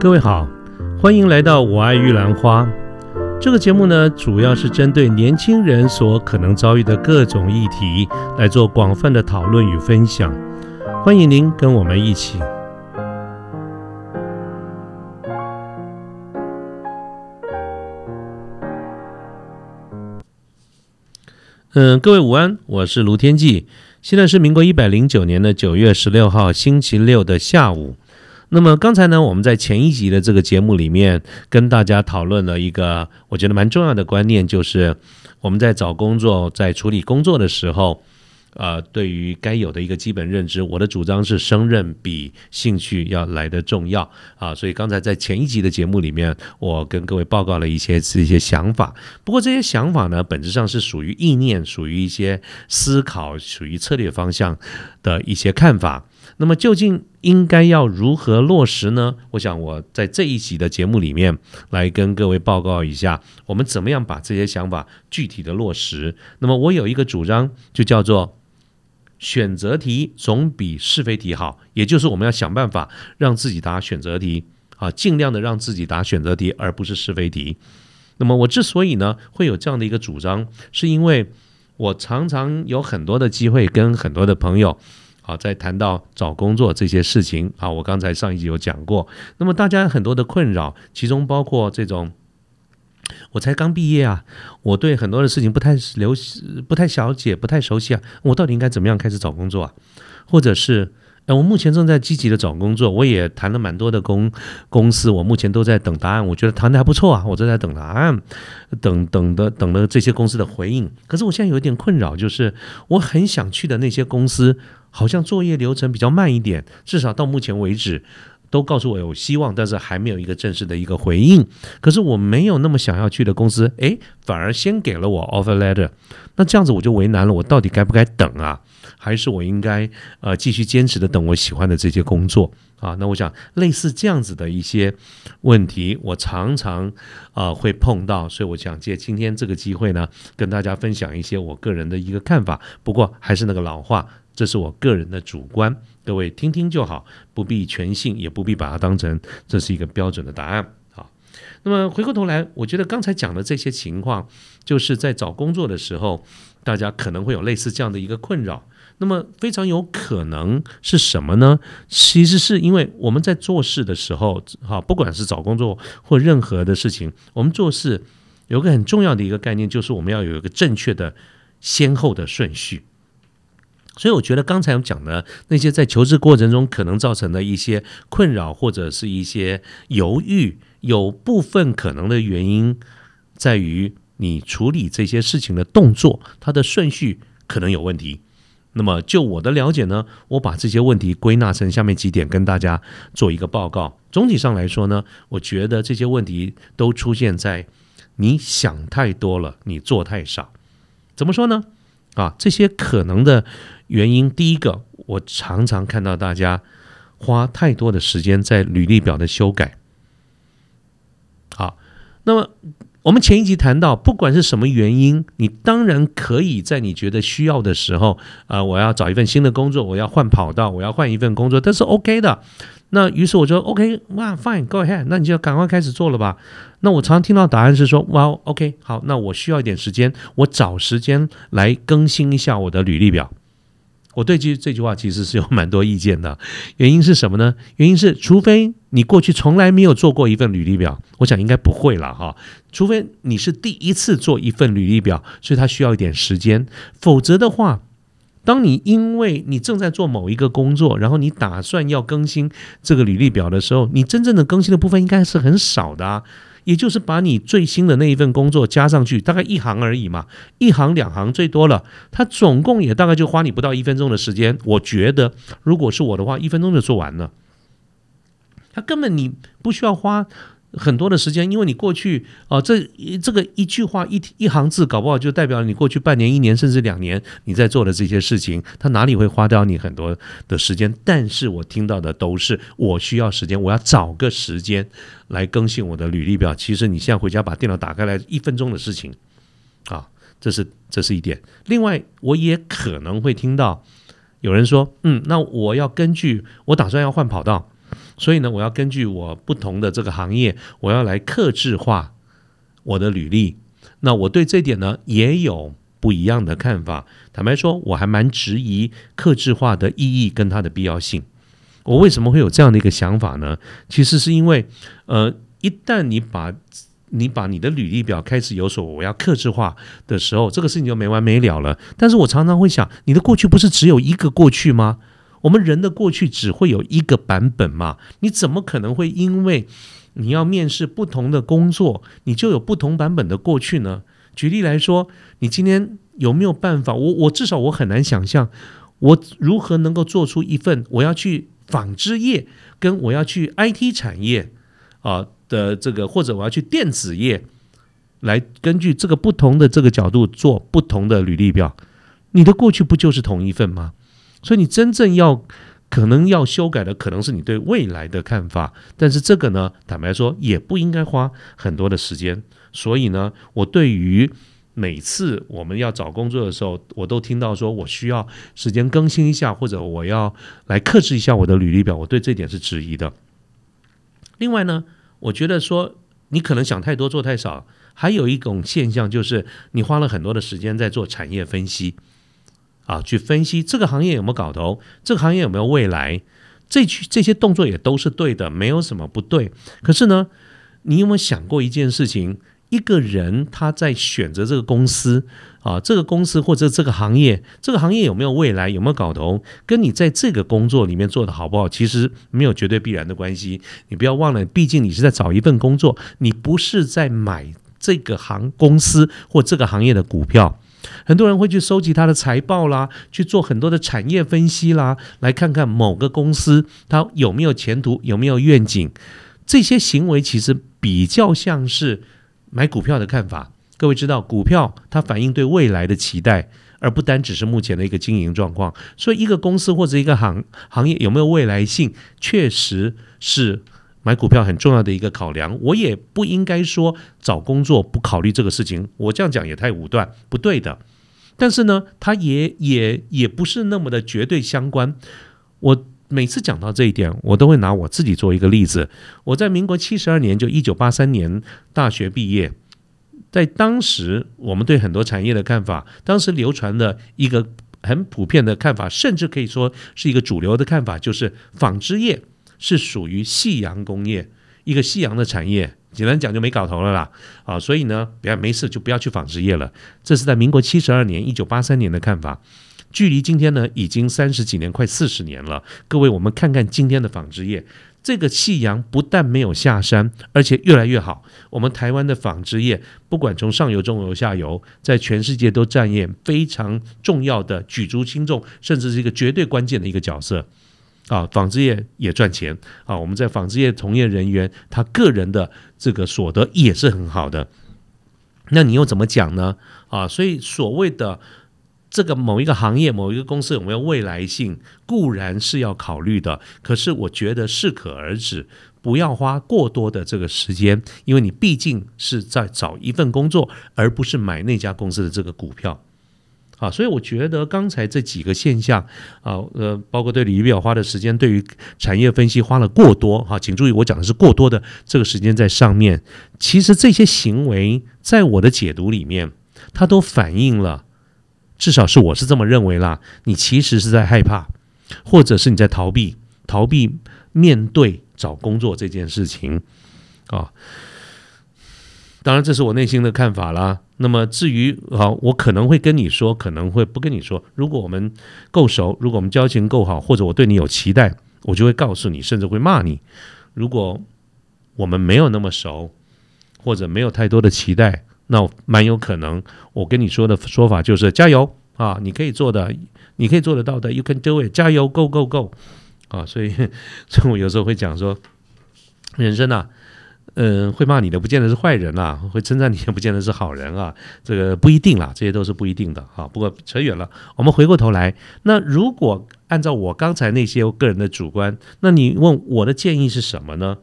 各位好，欢迎来到我爱玉兰花。这个节目呢，主要是针对年轻人所可能遭遇的各种议题来做广泛的讨论与分享。欢迎您跟我们一起。嗯，各位午安，我是卢天记。现在是民国一百零九年的九月十六号星期六的下午。那么刚才呢，我们在前一集的这个节目里面跟大家讨论了一个我觉得蛮重要的观念，就是我们在找工作、在处理工作的时候，呃，对于该有的一个基本认知，我的主张是胜任比兴趣要来的重要啊。所以刚才在前一集的节目里面，我跟各位报告了一些这些想法。不过这些想法呢，本质上是属于意念，属于一些思考，属于策略方向的一些看法。那么究竟应该要如何落实呢？我想我在这一集的节目里面来跟各位报告一下，我们怎么样把这些想法具体的落实。那么我有一个主张，就叫做选择题总比是非题好，也就是我们要想办法让自己答选择题啊，尽量的让自己答选择题，而不是是非题。那么我之所以呢会有这样的一个主张，是因为我常常有很多的机会跟很多的朋友。啊，在谈到找工作这些事情啊，我刚才上一集有讲过。那么大家很多的困扰，其中包括这种，我才刚毕业啊，我对很多的事情不太了不太了解，不太熟悉啊，我到底应该怎么样开始找工作啊？或者是，我目前正在积极的找工作，我也谈了蛮多的公公司，我目前都在等答案，我觉得谈的还不错啊，我正在等答案，等等的等了这些公司的回应。可是我现在有一点困扰，就是我很想去的那些公司。好像作业流程比较慢一点，至少到目前为止都告诉我有希望，但是还没有一个正式的一个回应。可是我没有那么想要去的公司，诶，反而先给了我 offer letter。那这样子我就为难了，我到底该不该等啊？还是我应该呃继续坚持的等我喜欢的这些工作啊？那我想类似这样子的一些问题，我常常啊会碰到，所以我想借今天这个机会呢，跟大家分享一些我个人的一个看法。不过还是那个老话。这是我个人的主观，各位听听就好，不必全信，也不必把它当成这是一个标准的答案。好，那么回过头来，我觉得刚才讲的这些情况，就是在找工作的时候，大家可能会有类似这样的一个困扰。那么非常有可能是什么呢？其实是因为我们在做事的时候，哈，不管是找工作或任何的事情，我们做事有个很重要的一个概念，就是我们要有一个正确的先后的顺序。所以我觉得刚才我讲的那些在求职过程中可能造成的一些困扰或者是一些犹豫，有部分可能的原因在于你处理这些事情的动作，它的顺序可能有问题。那么就我的了解呢，我把这些问题归纳成下面几点跟大家做一个报告。总体上来说呢，我觉得这些问题都出现在你想太多了，你做太少。怎么说呢？啊，这些可能的。原因第一个，我常常看到大家花太多的时间在履历表的修改。好，那么我们前一集谈到，不管是什么原因，你当然可以在你觉得需要的时候，啊，我要找一份新的工作，我要换跑道，我要换一份工作，但是 OK 的。那于是我就 OK，哇，Fine，Go ahead，那你就赶快开始做了吧。那我常常听到答案是说，哇，OK，好，那我需要一点时间，我找时间来更新一下我的履历表。我对这这句话其实是有蛮多意见的，原因是什么呢？原因是，除非你过去从来没有做过一份履历表，我想应该不会了哈。除非你是第一次做一份履历表，所以它需要一点时间。否则的话，当你因为你正在做某一个工作，然后你打算要更新这个履历表的时候，你真正的更新的部分应该是很少的啊。也就是把你最新的那一份工作加上去，大概一行而已嘛，一行两行最多了，它总共也大概就花你不到一分钟的时间。我觉得，如果是我的话，一分钟就做完了。它根本你不需要花。很多的时间，因为你过去啊，这这个一句话一一行字，搞不好就代表你过去半年、一年甚至两年你在做的这些事情，它哪里会花掉你很多的时间？但是我听到的都是我需要时间，我要找个时间来更新我的履历表。其实你现在回家把电脑打开来，一分钟的事情啊，这是这是一点。另外，我也可能会听到有人说，嗯，那我要根据我打算要换跑道。所以呢，我要根据我不同的这个行业，我要来克制化我的履历。那我对这点呢也有不一样的看法。坦白说，我还蛮质疑克制化的意义跟它的必要性。我为什么会有这样的一个想法呢？其实是因为，呃，一旦你把你把你的履历表开始有所我要克制化的时候，这个事情就没完没了了。但是我常常会想，你的过去不是只有一个过去吗？我们人的过去只会有一个版本嘛？你怎么可能会因为你要面试不同的工作，你就有不同版本的过去呢？举例来说，你今天有没有办法？我我至少我很难想象，我如何能够做出一份我要去纺织业，跟我要去 IT 产业啊的这个，或者我要去电子业，来根据这个不同的这个角度做不同的履历表。你的过去不就是同一份吗？所以你真正要可能要修改的，可能是你对未来的看法。但是这个呢，坦白说也不应该花很多的时间。所以呢，我对于每次我们要找工作的时候，我都听到说我需要时间更新一下，或者我要来克制一下我的履历表。我对这点是质疑的。另外呢，我觉得说你可能想太多做太少，还有一种现象就是你花了很多的时间在做产业分析。啊，去分析这个行业有没有搞头，这个行业有没有未来，这去这些动作也都是对的，没有什么不对。可是呢，你有没有想过一件事情？一个人他在选择这个公司啊，这个公司或者这个行业，这个行业有没有未来，有没有搞头，跟你在这个工作里面做的好不好，其实没有绝对必然的关系。你不要忘了，毕竟你是在找一份工作，你不是在买这个行公司或这个行业的股票。很多人会去收集他的财报啦，去做很多的产业分析啦，来看看某个公司它有没有前途，有没有愿景。这些行为其实比较像是买股票的看法。各位知道，股票它反映对未来的期待，而不单只是目前的一个经营状况。所以，一个公司或者一个行行业有没有未来性，确实是。买股票很重要的一个考量，我也不应该说找工作不考虑这个事情，我这样讲也太武断，不对的。但是呢，它也也也不是那么的绝对相关。我每次讲到这一点，我都会拿我自己做一个例子。我在民国七十二年，就一九八三年大学毕业，在当时我们对很多产业的看法，当时流传的一个很普遍的看法，甚至可以说是一个主流的看法，就是纺织业。是属于夕阳工业，一个夕阳的产业，简单讲就没搞头了啦。啊，所以呢，不要没事就不要去纺织业了。这是在民国七十二年，一九八三年的看法。距离今天呢，已经三十几年，快四十年了。各位，我们看看今天的纺织业，这个夕阳不但没有下山，而且越来越好。我们台湾的纺织业，不管从上游、中游、下游，在全世界都占演非常重要的举足轻重，甚至是一个绝对关键的一个角色。啊，纺织业也赚钱啊！我们在纺织业从业人员，他个人的这个所得也是很好的。那你又怎么讲呢？啊，所以所谓的这个某一个行业、某一个公司有没有未来性，固然是要考虑的。可是我觉得适可而止，不要花过多的这个时间，因为你毕竟是在找一份工作，而不是买那家公司的这个股票。啊，所以我觉得刚才这几个现象啊，呃，包括对李表花的时间，对于产业分析花了过多哈，请注意，我讲的是过多的这个时间在上面。其实这些行为在我的解读里面，它都反映了，至少是我是这么认为啦。你其实是在害怕，或者是你在逃避，逃避面对找工作这件事情啊。当然，这是我内心的看法啦。那么至于好，我可能会跟你说，可能会不跟你说。如果我们够熟，如果我们交情够好，或者我对你有期待，我就会告诉你，甚至会骂你。如果我们没有那么熟，或者没有太多的期待，那蛮有可能我跟你说的说法就是加油啊，你可以做的，你可以做得到的，You can do it，加油，Go Go Go 啊！所以，所以我有时候会讲说，人生啊。嗯，会骂你的不见得是坏人啦，会称赞你也不见得是好人啊，这个不一定啦，这些都是不一定的哈。不过扯远了，我们回过头来，那如果按照我刚才那些个人的主观，那你问我的建议是什么呢？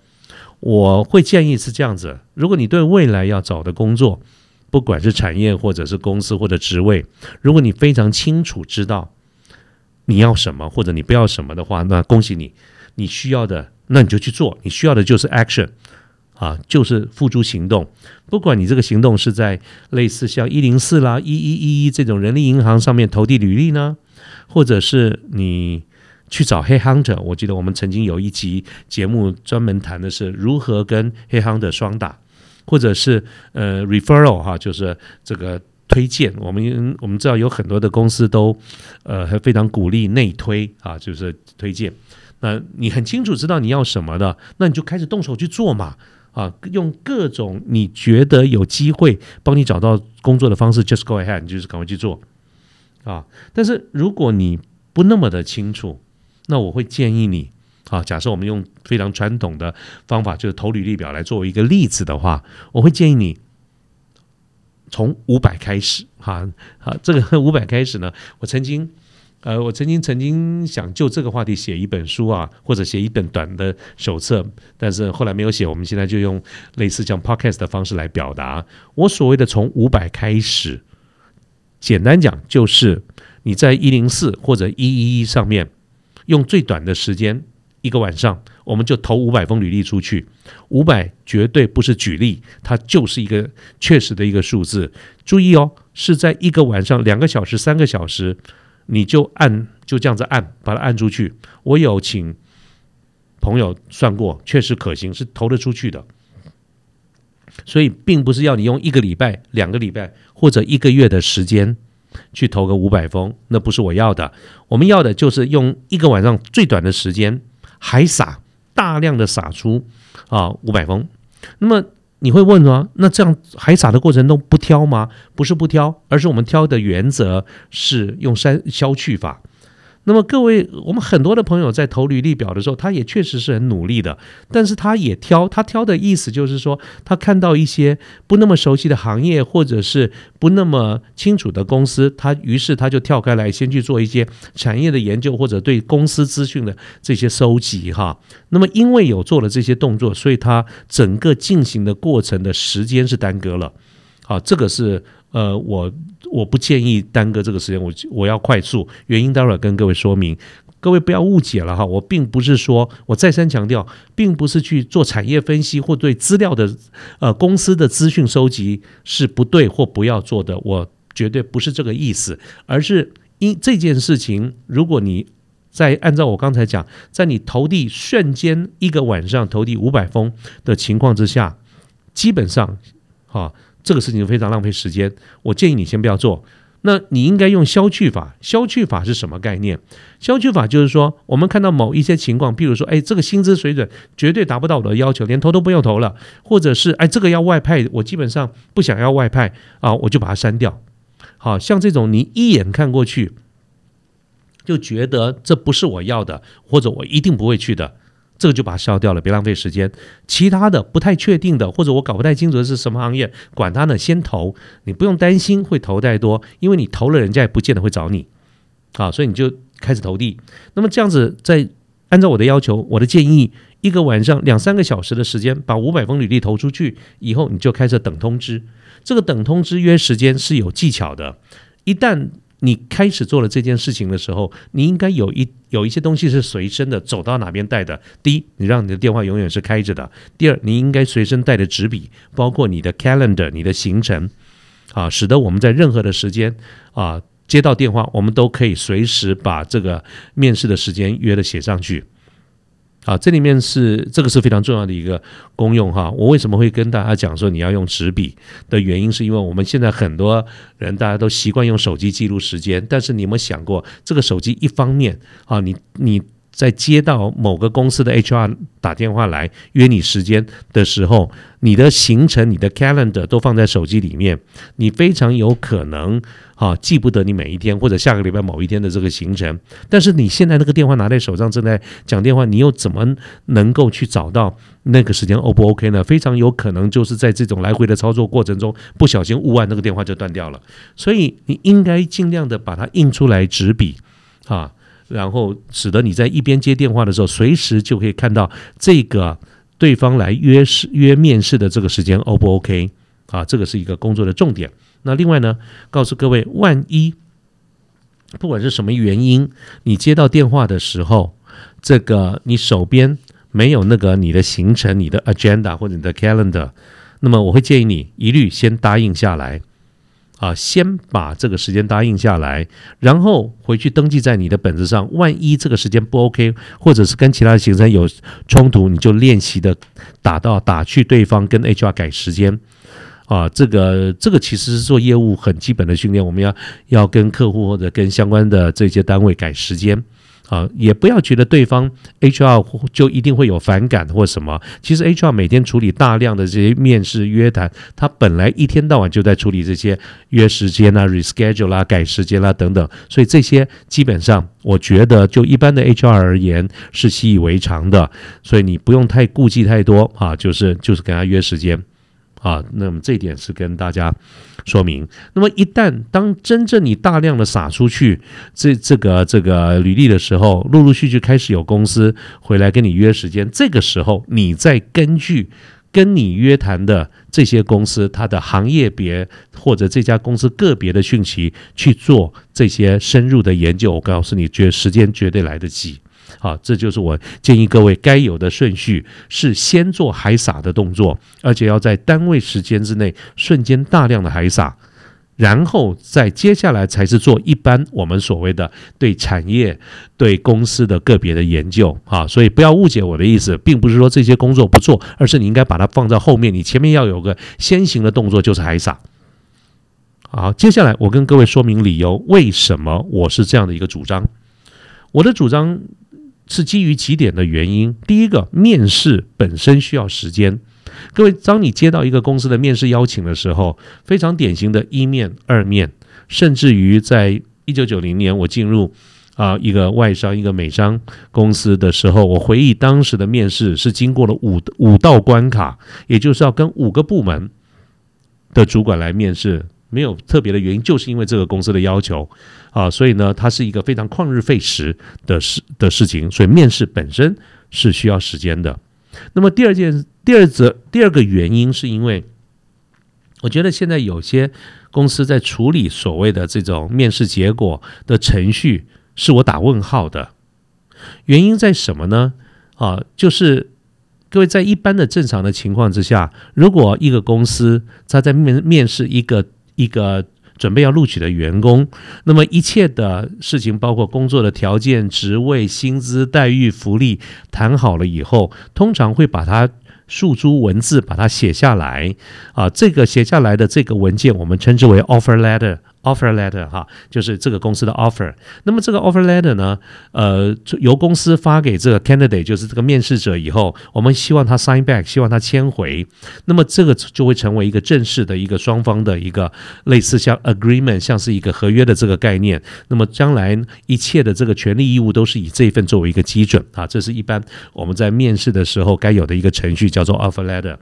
我会建议是这样子：如果你对未来要找的工作，不管是产业或者是公司或者职位，如果你非常清楚知道你要什么或者你不要什么的话，那恭喜你，你需要的那你就去做，你需要的就是 action 啊，就是付诸行动。不管你这个行动是在类似像一零四啦、一一一一这种人力银行上面投递履历呢，或者是你去找黑 hunter，我记得我们曾经有一集节目专门谈的是如何跟黑 hunter 双打，或者是呃 referral 哈，就是这个。推荐我们，我们知道有很多的公司都，呃，还非常鼓励内推啊，就是推荐。那你很清楚知道你要什么的，那你就开始动手去做嘛，啊，用各种你觉得有机会帮你找到工作的方式，just go ahead，就是赶快去做啊。但是如果你不那么的清楚，那我会建议你啊，假设我们用非常传统的方法，就是投履历表来作为一个例子的话，我会建议你。从五百开始，哈，好，这个五百开始呢，我曾经，呃，我曾经曾经想就这个话题写一本书啊，或者写一本短的手册，但是后来没有写。我们现在就用类似像 podcast 的方式来表达。我所谓的从五百开始，简单讲就是你在一零四或者一一一上面用最短的时间。一个晚上，我们就投五百封履历出去。五百绝对不是举例，它就是一个确实的一个数字。注意哦，是在一个晚上两个小时、三个小时，你就按就这样子按，把它按出去。我有请朋友算过，确实可行，是投得出去的。所以，并不是要你用一个礼拜、两个礼拜或者一个月的时间去投个五百封，那不是我要的。我们要的就是用一个晚上最短的时间。还撒大量的撒出啊五百封，那么你会问啊，那这样海撒的过程中不挑吗？不是不挑，而是我们挑的原则是用筛消去法。那么各位，我们很多的朋友在投履历表的时候，他也确实是很努力的，但是他也挑，他挑的意思就是说，他看到一些不那么熟悉的行业，或者是不那么清楚的公司，他于是他就跳开来，先去做一些产业的研究，或者对公司资讯的这些收集哈。那么因为有做了这些动作，所以他整个进行的过程的时间是耽搁了。好，这个是。呃，我我不建议耽搁这个时间，我我要快速，原因待会儿跟各位说明，各位不要误解了哈，我并不是说，我再三强调，并不是去做产业分析或对资料的呃公司的资讯收集是不对或不要做的，我绝对不是这个意思，而是因这件事情，如果你在按照我刚才讲，在你投递瞬间一个晚上投递五百封的情况之下，基本上哈。这个事情非常浪费时间，我建议你先不要做。那你应该用消去法。消去法是什么概念？消去法就是说，我们看到某一些情况，比如说，哎，这个薪资水准绝对达不到我的要求，连投都不用投了；或者是，哎，这个要外派，我基本上不想要外派啊，我就把它删掉。好像这种你一眼看过去就觉得这不是我要的，或者我一定不会去的。这个就把它消掉了，别浪费时间。其他的不太确定的，或者我搞不太清楚的是什么行业，管它呢，先投。你不用担心会投太多，因为你投了，人家也不见得会找你。好，所以你就开始投递。那么这样子，在按照我的要求，我的建议，一个晚上两三个小时的时间，把五百封履历投出去以后，你就开始等通知。这个等通知约时间是有技巧的，一旦。你开始做了这件事情的时候，你应该有一有一些东西是随身的，走到哪边带的。第一，你让你的电话永远是开着的；第二，你应该随身带着纸笔，包括你的 calendar、你的行程，啊，使得我们在任何的时间啊接到电话，我们都可以随时把这个面试的时间约的写上去。啊，这里面是这个是非常重要的一个功用哈。我为什么会跟大家讲说你要用纸笔的原因，是因为我们现在很多人大家都习惯用手机记录时间，但是你有没有想过，这个手机一方面啊，你你。在接到某个公司的 HR 打电话来约你时间的时候，你的行程、你的 calendar 都放在手机里面，你非常有可能啊记不得你每一天或者下个礼拜某一天的这个行程。但是你现在那个电话拿在手上正在讲电话，你又怎么能够去找到那个时间 O 不 OK 呢？非常有可能就是在这种来回的操作过程中不小心误按那个电话就断掉了。所以你应该尽量的把它印出来纸笔啊。然后使得你在一边接电话的时候，随时就可以看到这个对方来约试约面试的这个时间 O 不 OK 啊？这个是一个工作的重点。那另外呢，告诉各位，万一不管是什么原因，你接到电话的时候，这个你手边没有那个你的行程、你的 agenda 或者你的 calendar，那么我会建议你一律先答应下来。啊，先把这个时间答应下来，然后回去登记在你的本子上。万一这个时间不 OK，或者是跟其他的行程有冲突，你就练习的打到打去对方跟 HR 改时间。啊，这个这个其实是做业务很基本的训练，我们要要跟客户或者跟相关的这些单位改时间。啊，也不要觉得对方 HR 就一定会有反感或什么。其实 HR 每天处理大量的这些面试约谈，他本来一天到晚就在处理这些约时间啊、reschedule 啦、改时间啦等等，所以这些基本上我觉得就一般的 HR 而言是习以为常的，所以你不用太顾忌太多啊，就是就是跟他约时间。啊，那么这一点是跟大家说明。那么一旦当真正你大量的撒出去这这个这个履历的时候，陆陆续续开始有公司回来跟你约时间，这个时候你再根据跟你约谈的这些公司它的行业别或者这家公司个别的讯息去做这些深入的研究，我告诉你，绝时间绝对来得及。好，这就是我建议各位该有的顺序是先做海撒的动作，而且要在单位时间之内瞬间大量的海撒，然后再接下来才是做一般我们所谓的对产业、对公司的个别的研究。啊，所以不要误解我的意思，并不是说这些工作不做，而是你应该把它放在后面，你前面要有个先行的动作，就是海撒。好，接下来我跟各位说明理由，为什么我是这样的一个主张，我的主张。是基于几点的原因。第一个，面试本身需要时间。各位，当你接到一个公司的面试邀请的时候，非常典型的一面、二面，甚至于在一九九零年我进入啊一个外商、一个美商公司的时候，我回忆当时的面试是经过了五五道关卡，也就是要跟五个部门的主管来面试。没有特别的原因，就是因为这个公司的要求啊，所以呢，它是一个非常旷日费时的事的事情，所以面试本身是需要时间的。那么第二件，第二则第二个原因是因为，我觉得现在有些公司在处理所谓的这种面试结果的程序，是我打问号的。原因在什么呢？啊，就是。各位在一般的正常的情况之下，如果一个公司他在面面试一个一个准备要录取的员工，那么一切的事情，包括工作的条件、职位、薪资待遇、福利谈好了以后，通常会把它诉诸文字，把它写下来。啊，这个写下来的这个文件，我们称之为 offer letter。Offer letter 哈，就是这个公司的 offer。那么这个 offer letter 呢，呃，由公司发给这个 candidate，就是这个面试者以后，我们希望他 sign back，希望他签回。那么这个就会成为一个正式的一个双方的一个类似像 agreement，像是一个合约的这个概念。那么将来一切的这个权利义务都是以这一份作为一个基准啊，这是一般我们在面试的时候该有的一个程序，叫做 offer letter。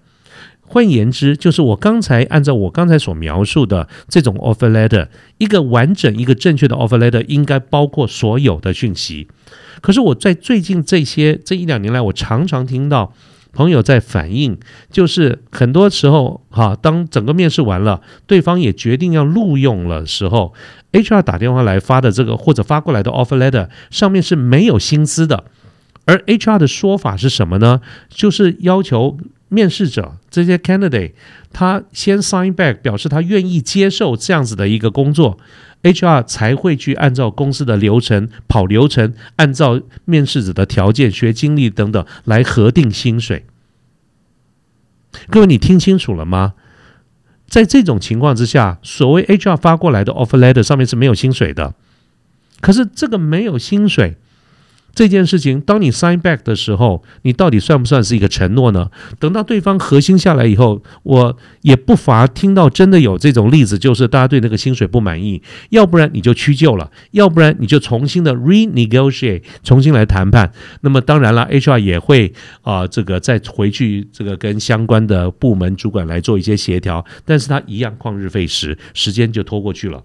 换言之，就是我刚才按照我刚才所描述的这种 offer letter，一个完整、一个正确的 offer letter 应该包括所有的讯息。可是我在最近这些这一两年来，我常常听到朋友在反映，就是很多时候哈，当整个面试完了，对方也决定要录用了时候，HR 打电话来发的这个或者发过来的 offer letter 上面是没有薪资的，而 HR 的说法是什么呢？就是要求。面试者这些 candidate，他先 sign back 表示他愿意接受这样子的一个工作，HR 才会去按照公司的流程跑流程，按照面试者的条件、学经历等等来核定薪水。各位，你听清楚了吗？在这种情况之下，所谓 HR 发过来的 offer letter 上面是没有薪水的，可是这个没有薪水。这件事情，当你 sign back 的时候，你到底算不算是一个承诺呢？等到对方核心下来以后，我也不乏听到真的有这种例子，就是大家对那个薪水不满意，要不然你就屈就了，要不然你就重新的 renegotiate，重新来谈判。那么当然了，HR 也会啊，这个再回去这个跟相关的部门主管来做一些协调，但是他一样旷日费时，时间就拖过去了。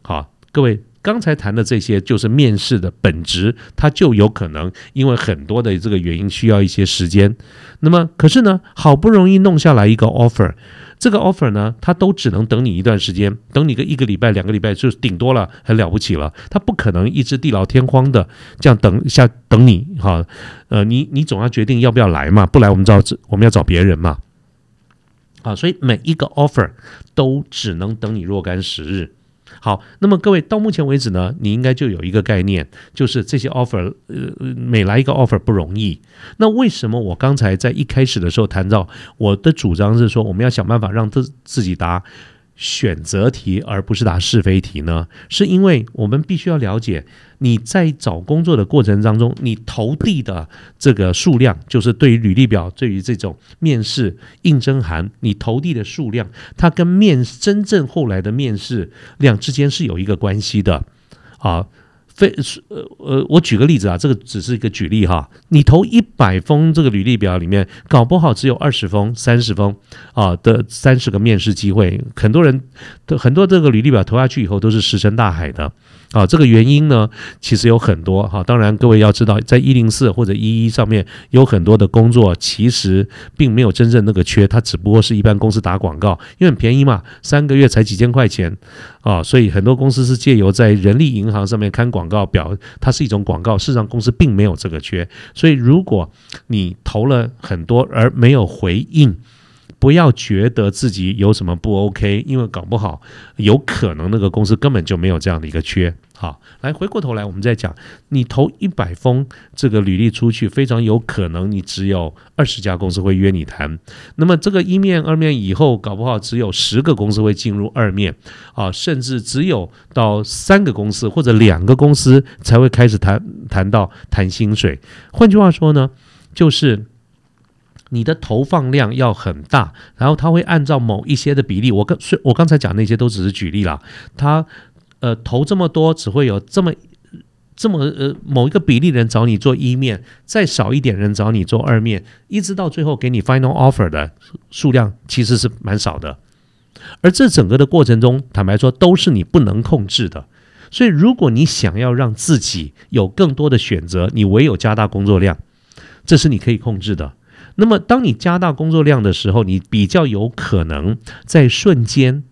好，各位。刚才谈的这些就是面试的本质，它就有可能因为很多的这个原因需要一些时间。那么，可是呢，好不容易弄下来一个 offer，这个 offer 呢，它都只能等你一段时间，等你个一个礼拜、两个礼拜，就顶多了，很了不起了。它不可能一直地老天荒的这样等下等你哈。呃，你你总要决定要不要来嘛，不来我们找我们要找别人嘛。啊，所以每一个 offer 都只能等你若干时日。好，那么各位到目前为止呢，你应该就有一个概念，就是这些 offer，呃，每来一个 offer 不容易。那为什么我刚才在一开始的时候谈到我的主张是说，我们要想办法让自自己答选择题，而不是答是非题呢？是因为我们必须要了解。你在找工作的过程当中，你投递的这个数量，就是对于履历表、对于这种面试应征函，你投递的数量，它跟面真正后来的面试量之间是有一个关系的啊。非呃呃，我举个例子啊，这个只是一个举例哈。你投一百封这个履历表里面，搞不好只有二十封、三十封啊的三十个面试机会，很多人都很多这个履历表投下去以后都是石沉大海的。啊，这个原因呢，其实有很多哈。当然，各位要知道，在一零四或者一一上面有很多的工作，其实并没有真正那个缺，它只不过是一般公司打广告，因为很便宜嘛，三个月才几千块钱啊，所以很多公司是借由在人力银行上面看广告表，它是一种广告，事实上公司并没有这个缺。所以，如果你投了很多而没有回应，不要觉得自己有什么不 OK，因为搞不好有可能那个公司根本就没有这样的一个缺。好，来回过头来，我们再讲，你投一百封这个履历出去，非常有可能你只有二十家公司会约你谈。那么这个一面、二面以后，搞不好只有十个公司会进入二面啊，甚至只有到三个公司或者两个公司才会开始谈谈到谈薪水。换句话说呢，就是。你的投放量要很大，然后他会按照某一些的比例，我刚我刚才讲那些都只是举例啦。他呃投这么多，只会有这么这么呃某一个比例人找你做一面，再少一点人找你做二面，一直到最后给你 final offer 的数量其实是蛮少的。而这整个的过程中，坦白说都是你不能控制的。所以如果你想要让自己有更多的选择，你唯有加大工作量，这是你可以控制的。那么，当你加大工作量的时候，你比较有可能在瞬间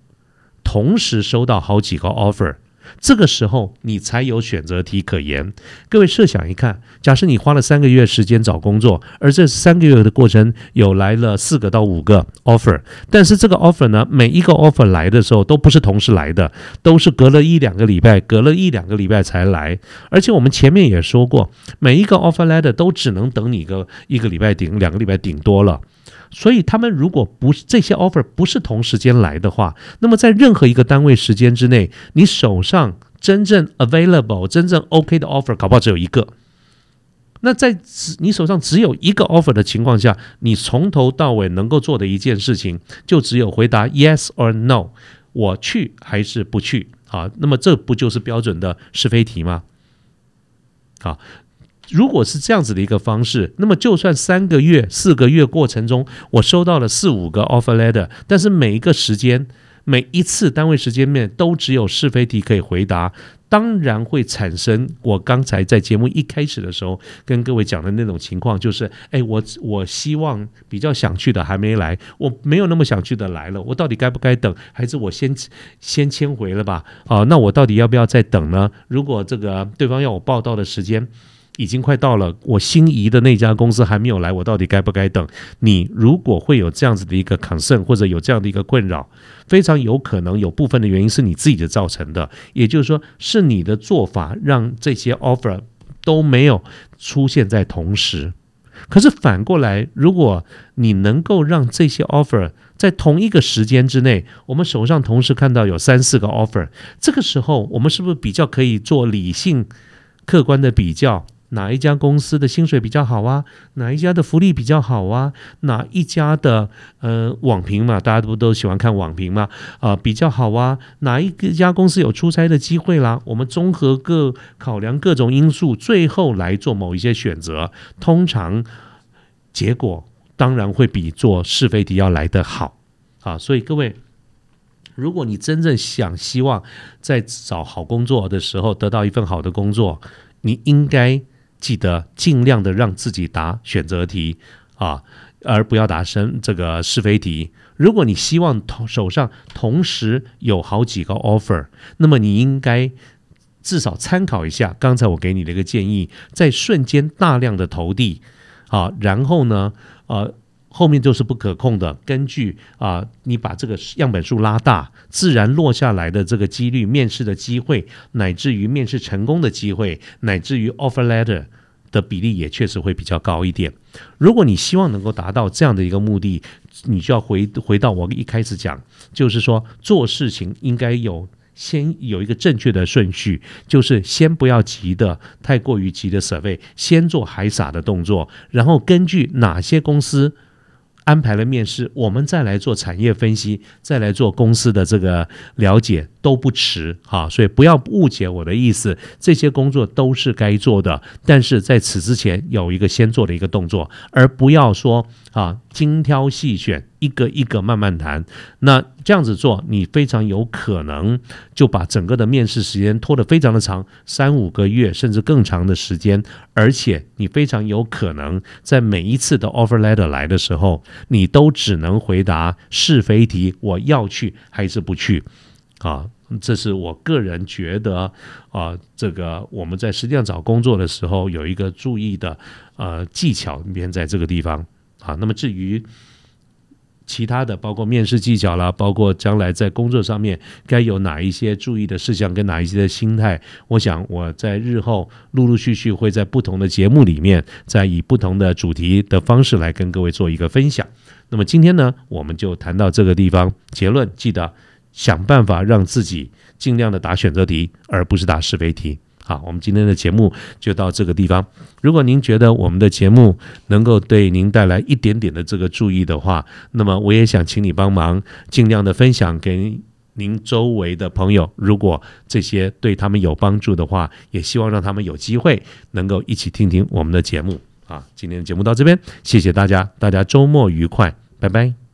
同时收到好几个 offer。这个时候你才有选择题可言。各位设想一看，假设你花了三个月时间找工作，而这三个月的过程有来了四个到五个 offer，但是这个 offer 呢，每一个 offer 来的时候都不是同时来的，都是隔了一两个礼拜，隔了一两个礼拜才来。而且我们前面也说过，每一个 offer letter 都只能等你个一个礼拜顶两个礼拜顶多了。所以他们如果不是这些 offer 不是同时间来的话，那么在任何一个单位时间之内，你手上真正 available、真正 OK 的 offer，搞不好只有一个。那在只你手上只有一个 offer 的情况下，你从头到尾能够做的一件事情，就只有回答 yes or no，我去还是不去啊？那么这不就是标准的是非题吗？好。如果是这样子的一个方式，那么就算三个月、四个月过程中，我收到了四五个 offer letter，但是每一个时间、每一次单位时间面都只有是非题可以回答，当然会产生我刚才在节目一开始的时候跟各位讲的那种情况，就是，哎，我我希望比较想去的还没来，我没有那么想去的来了，我到底该不该等，还是我先先签回了吧？啊，那我到底要不要再等呢？如果这个对方要我报道的时间。已经快到了，我心仪的那家公司还没有来，我到底该不该等？你如果会有这样子的一个 concern 或者有这样的一个困扰，非常有可能有部分的原因是你自己的造成的，也就是说是你的做法让这些 offer 都没有出现在同时。可是反过来，如果你能够让这些 offer 在同一个时间之内，我们手上同时看到有三四个 offer，这个时候我们是不是比较可以做理性、客观的比较？哪一家公司的薪水比较好啊？哪一家的福利比较好啊？哪一家的呃网评嘛，大家不都喜欢看网评嘛？啊，比较好啊？哪一家公司有出差的机会啦？我们综合各考量各种因素，最后来做某一些选择。通常结果当然会比做是非题要来得好啊！所以各位，如果你真正想希望在找好工作的时候得到一份好的工作，你应该。记得尽量的让自己答选择题啊，而不要答生这个是非题。如果你希望同手上同时有好几个 offer，那么你应该至少参考一下刚才我给你的一个建议，在瞬间大量的投递啊，然后呢，呃。后面就是不可控的，根据啊，你把这个样本数拉大，自然落下来的这个几率、面试的机会，乃至于面试成功的机会，乃至于 offer letter 的比例也确实会比较高一点。如果你希望能够达到这样的一个目的，你就要回回到我一开始讲，就是说做事情应该有先有一个正确的顺序，就是先不要急的太过于急的设备先做海撒的动作，然后根据哪些公司。安排了面试，我们再来做产业分析，再来做公司的这个了解。都不迟哈，所以不要误解我的意思，这些工作都是该做的，但是在此之前有一个先做的一个动作，而不要说啊精挑细选。一个一个慢慢谈，那这样子做，你非常有可能就把整个的面试时间拖得非常的长，三五个月甚至更长的时间，而且你非常有可能在每一次的 offer letter 来的时候，你都只能回答是非题，我要去还是不去？啊，这是我个人觉得啊，这个我们在实际上找工作的时候有一个注意的呃技巧，便在这个地方啊。那么至于。其他的包括面试技巧啦，包括将来在工作上面该有哪一些注意的事项，跟哪一些的心态，我想我在日后陆陆续续会在不同的节目里面，再以不同的主题的方式来跟各位做一个分享。那么今天呢，我们就谈到这个地方，结论记得想办法让自己尽量的答选择题，而不是答是非题。好，我们今天的节目就到这个地方。如果您觉得我们的节目能够对您带来一点点的这个注意的话，那么我也想请你帮忙，尽量的分享给您周围的朋友。如果这些对他们有帮助的话，也希望让他们有机会能够一起听听我们的节目。啊，今天的节目到这边，谢谢大家，大家周末愉快，拜拜。